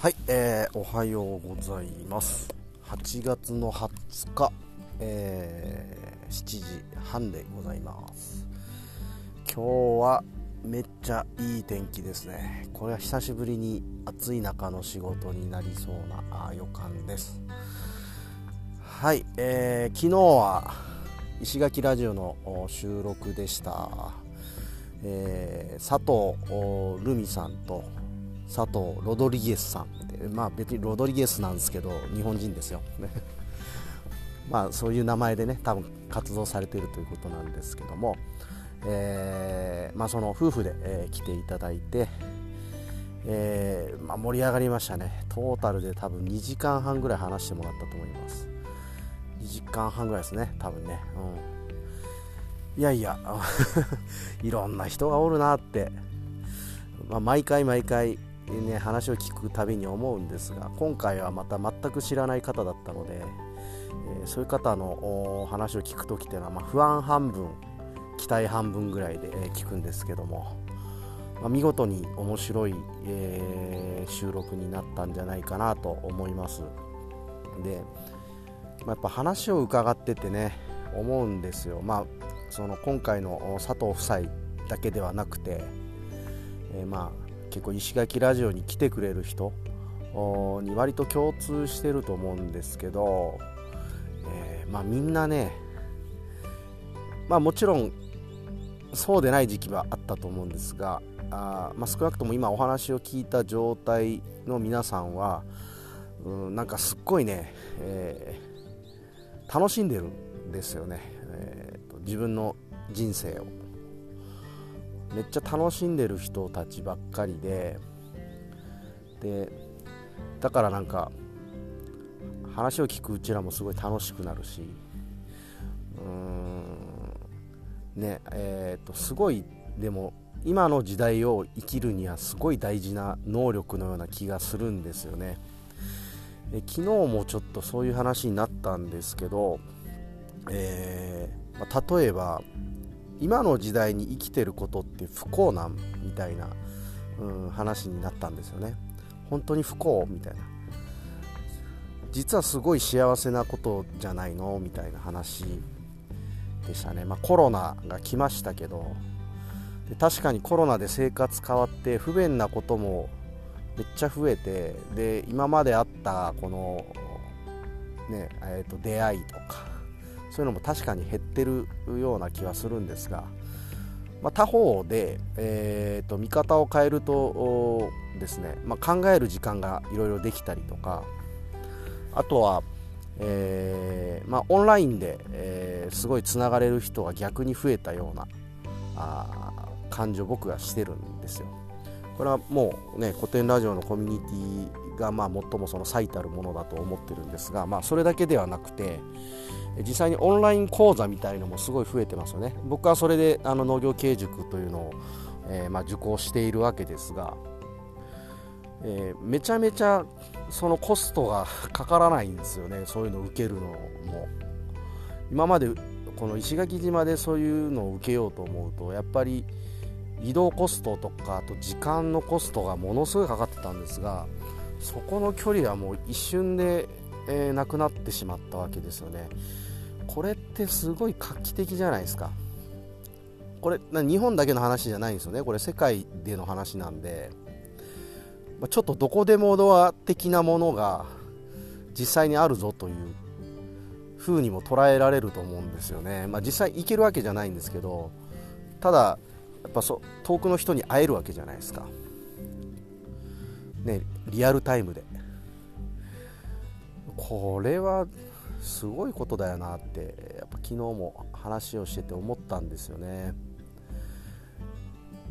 はい、えー、おはようございます。8月の20日、えー、7時半でございます。今日はめっちゃいい天気ですね。これは久しぶりに暑い中の仕事になりそうな予感です。はい、えー、昨日は石垣ラジオの収録でした、えー、佐藤ルミさんと佐藤ロドリゲスさんまあ別にロドリゲスなんですけど日本人ですよ。まあそういう名前でね多分活動されているということなんですけども、えー、まあ、その夫婦で、えー、来ていただいて、えー、まあ、盛り上がりましたね。トータルで多分2時間半ぐらい話してもらったと思います。2時間半ぐらいですね多分ね。うん。いやいや いろんな人がおるなって、まあ、毎回毎回ね話を聞くたびに思うんですが今回はまた全く知らない方だったので、えー、そういう方の話を聞く時っていうのは、まあ、不安半分期待半分ぐらいで、聞くんですけども、まあ、見事に面白い、えー、収録になったんじゃないかなと思います。でまあ、やっぱ話を伺っててね思うんですよ、まあ、その今回の佐藤夫妻だけではなくて、えー、まあ結構石垣ラジオに来てくれる人に割と共通してると思うんですけど、えー、まあ、みんなね、まあ、もちろんそうでない時期はあったと思うんですがあ、まあ、少なくとも今お話を聞いた状態の皆さんはうんなんかすっごいね、え楽しんでるんですよね、えーと、自分の人生を。めっちゃ楽しんでる人たちばっかりででだからなんか話を聞くうちらもすごい楽しくなるしうーんねえー、とすごいでも今の時代を生きるにはすごい大事な能力のような気がするんですよね。え昨日もちょっとそういう話になったんですけど、えー、まあ、例えば今の時代に生きてることって不幸なんみたいな、うん、話になったんですよね。本当に不幸みたいな。実はすごい幸せなことじゃないのみたいな話でしたね、まあ、コロナが来ましたけど確かにコロナで生活変わって不便なこともめっちゃ増えてで今まであったこの、ねえー、と出会いとかそういうのも確かに減ってるような気はするんですが、まあ、他方で、えー、と見方を変えるとですね、まあ、考える時間がいろいろできたりとかあとは、えーまあ、オンラインで、えー、すごいつながれる人が逆に増えたようなあ感じを僕がしてるんですよ。これはもうね古典ラジオのコミュニティがまあ最もその最たるものだと思ってるんですが、まあ、それだけではなくて実際にオンライン講座みたいのもすごい増えてますよね。僕はそれであの農業経塾というのを、えー、まあ受講しているわけですが、えー、めちゃめちゃそのコストがかからないんですよね。そういうのを受けるのも。今までこの石垣島でそういうのを受けようと思うとやっぱり移動コストとかあと時間のコストがものすごいかかってたんですがそこの距離はもう一瞬で、えー、なくなってしまったわけですよね。これってすごい画期的じゃないですか。これ日本だけの話じゃないんですよね。これ世界での話なんで、ちょっとどこでもドア的なものが実際にあるぞという風にも捉えられると思うんですよね、まあ、実際行けるわけじゃないんですけどただやっぱそ遠くの人に会えるわけじゃないですか。ねリアルタイムで。これはすごいことだよなってやっぱ昨日も話をしてて思ったんですよね。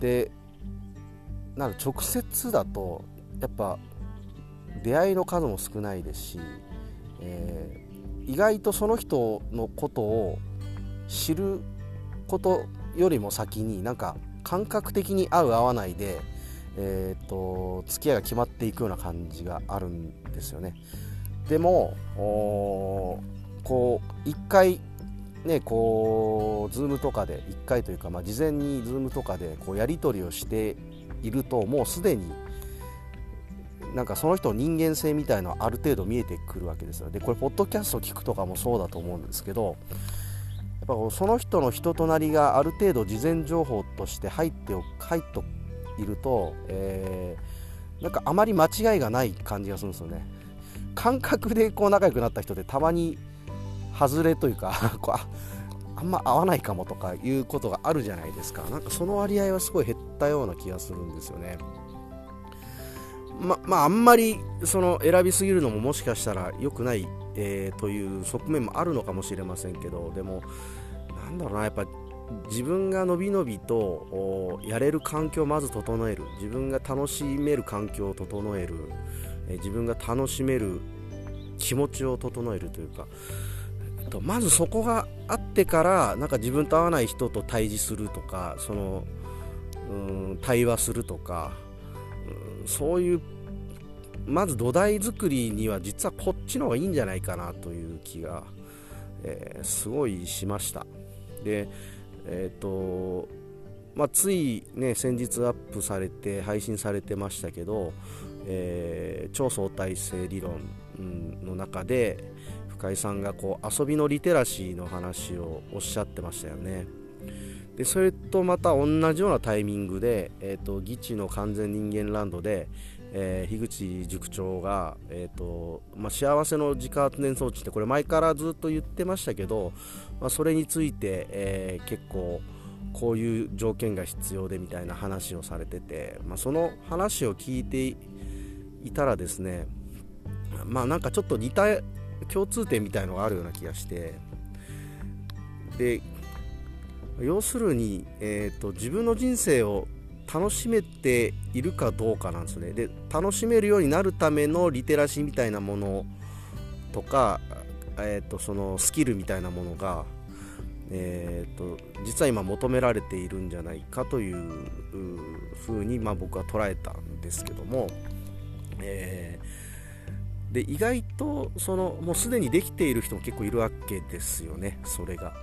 でなる直接だとやっぱ出会いの数も少ないですし、えー、意外とその人のことを知ることよりも先になんか感覚的に合う合わないで、えーと、付き合いが決まっていくような感じがあるんですよね。でもこう1回ねこうズームとかで1回というか、まあ、事前にズームとかでこうやり取りをしているともうすでになんかその人の人間性みたいのはある程度見えてくるわけですよ。でこれポッドキャストを聞くとかもそうだと思うんですけどやっぱその人の人となりがある程度事前情報として入って入っていると、えー、なんかあまり間違いがない感じがするんですよね。感覚でこう仲良くなった人ってたまに外れというか こうあんま合わないかもとかいうことがあるじゃないですか。なんかその割合はすごい減ったような気がするんですよね。ままああんまりその選びすぎるのももしかしたら良くない、えー、という側面もあるのかもしれませんけどでもなんだろうなやっぱ自分がのびのびとやれる環境をまず整える。自分が楽しめる環境を整える、自分が楽しめる気持ちを整えるというか。えっとまずそこがあってからなんか自分と合わない人と対峙するとかそのうん対話するとかうんそういうまず土台作りには実はこっちの方がいいんじゃないかなという気が、えー、すごいしました。でえっ、ー、とまあ、ついね先日アップされて配信されてましたけど、えー、超相対性理論の中で深井さんがこう遊びのリテラシーの話をおっしゃってましたよね。でそれとまた同じようなタイミングで、えーと、議地の完全人間ランドで、えー、樋口塾長が、えーとまあ、幸せの自家発電装置ってこれ前からずっと言ってましたけど、まあ、それについて、えー、結構こういう条件が必要でみたいな話をされてて、まあ、その話を聞いていたらですねまあなんかちょっと似た共通点みたいのがあるような気がしてで要するに、えーと、自分の人生を楽しめているかどうかなんですねで楽しめるようになるためのリテラシーみたいなものとか、えーと、そのスキルみたいなものが、えーと、実は今求められているんじゃないかというふうに、まあ、僕は捉えたんですけども、えー、で意外とそのもうすでにできている人も結構いるわけですよねそれが。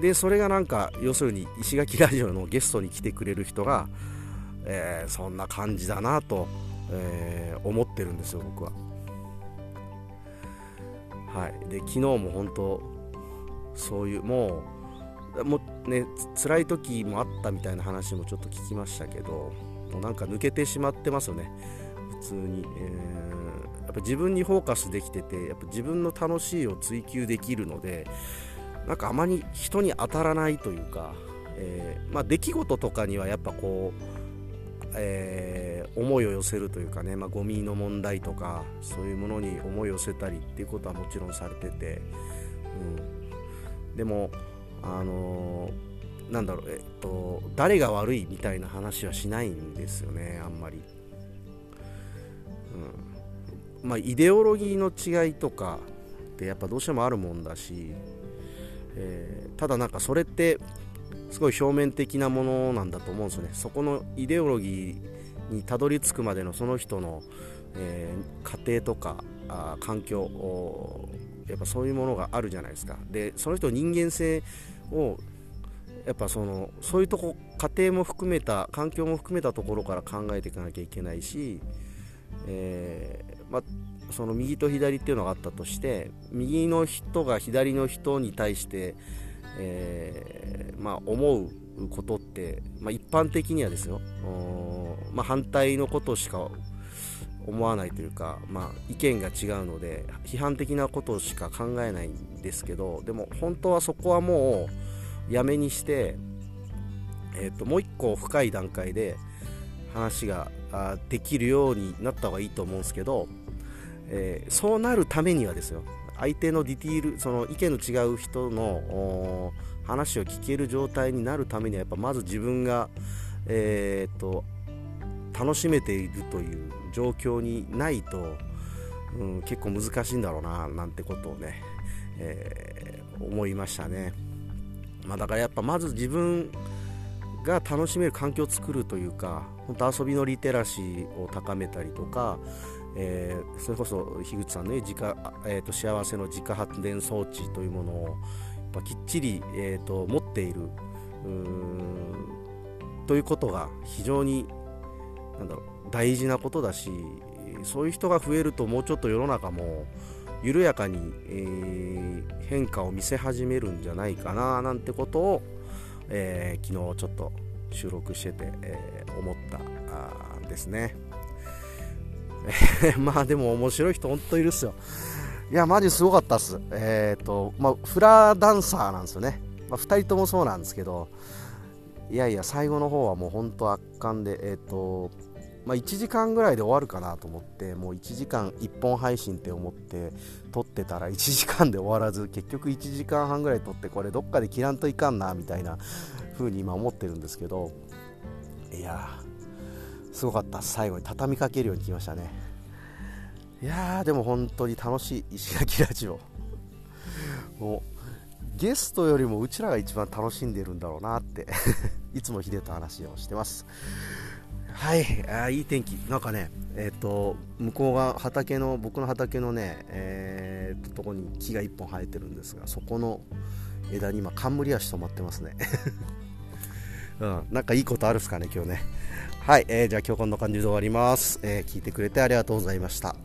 でそれがなんか要するに石垣ラジオのゲストに来てくれる人が、えー、そんな感じだなと、えー、思ってるんですよ僕は。はい、で昨日も本当そういうもうもね辛い時もあったみたいな話もちょっと聞きましたけどもうなんか抜けてしまってますよね。普通に、えー、やっぱ自分にフォーカスできててやっぱ自分の楽しいを追求できるのでなんかあまり人に当たらないというか、えー、まあ、出来事とかにはやっぱこう、えー、思いを寄せるというかね、まあ、ゴミの問題とかそういうものに思いを寄せたりっていうことはもちろんされてて、うん、でもあのー、なんだろう、えっと、誰が悪いみたいな話はしないんですよねあんまり。うんまあ、イデオロギーの違いとかってやっぱどうしてもあるもんだしえー、ただなんかそれってすごい表面的なものなんだと思うんですよね。そこのイデオロギーにたどり着くまでのその人の、えー、家庭とかあ環境やっぱそういうものがあるじゃないですか。でその人人間性をやっぱそのそういうとこ家庭も含めた環境も含めたところから考えていかなきゃいけないし、えーまあ、その右と左っていうのがあったとして右の人が左の人に対して、えー、まあ、思うことって、まあ、一般的にはですよ、まあ、反対のことしか思わないというか、まあ、意見が違うので批判的なことしか考えないんですけどでも本当はそこはもうやめにして、えーともう一個深い段階で話ができるようになった方がいいと思うんですけどえー、そうなるためにはですよ相手のディティールその意見の違う人の話を聞ける状態になるためにはやっぱまず自分が、えーと、楽しめているという状況にないと、うん、結構難しいんだろうななんてことをね、えー、思いましたね、まあ、だからやっぱまず自分が楽しめる環境を作るというか本当遊びのリテラシーを高めたりとかえー、それこそ樋口さんの、ね、自家えーと、幸せの自家発電装置というものをやっぱきっちり、えーと、持っているということが非常になんだろう大事なことだしそういう人が増えるともうちょっと世の中も緩やかに、えー、変化を見せ始めるんじゃないかななんてことを、えー、昨日ちょっと収録してて、えー、思ったあですね。まあでも面白い人本当いるっすよ。いやマジすごかったっす。えっ、ー、とまあフラダンサーなんですよね、まあ、2人ともそうなんですけどいやいや最後の方はもう本当圧巻でえっ、ー、とまあ、1時間ぐらいで終わるかなと思ってもう1時間1本配信って思って撮ってたら1時間で終わらず結局1時間半ぐらい撮ってこれどっかで切らんといかんなみたいな風に今思ってるんですけどいやすごかった。最後に畳みかけるように来ましたね。いやーでも本当に楽しい石垣ラジオ。もうゲストよりもうちらが一番楽しんでるんだろうなって。いつもヒデと話をしてます。はいあいい天気。なんかねえっ、ー、と向こうが畑の僕の畑のねえー、とこに木が1本生えてるんですがそこの枝に今冠足止まってますね。うんなんかいいことあるっすかね今日ね。はい、えー、じゃあ今日こんな感じで終わります、えー、聞いてくれてありがとうございました。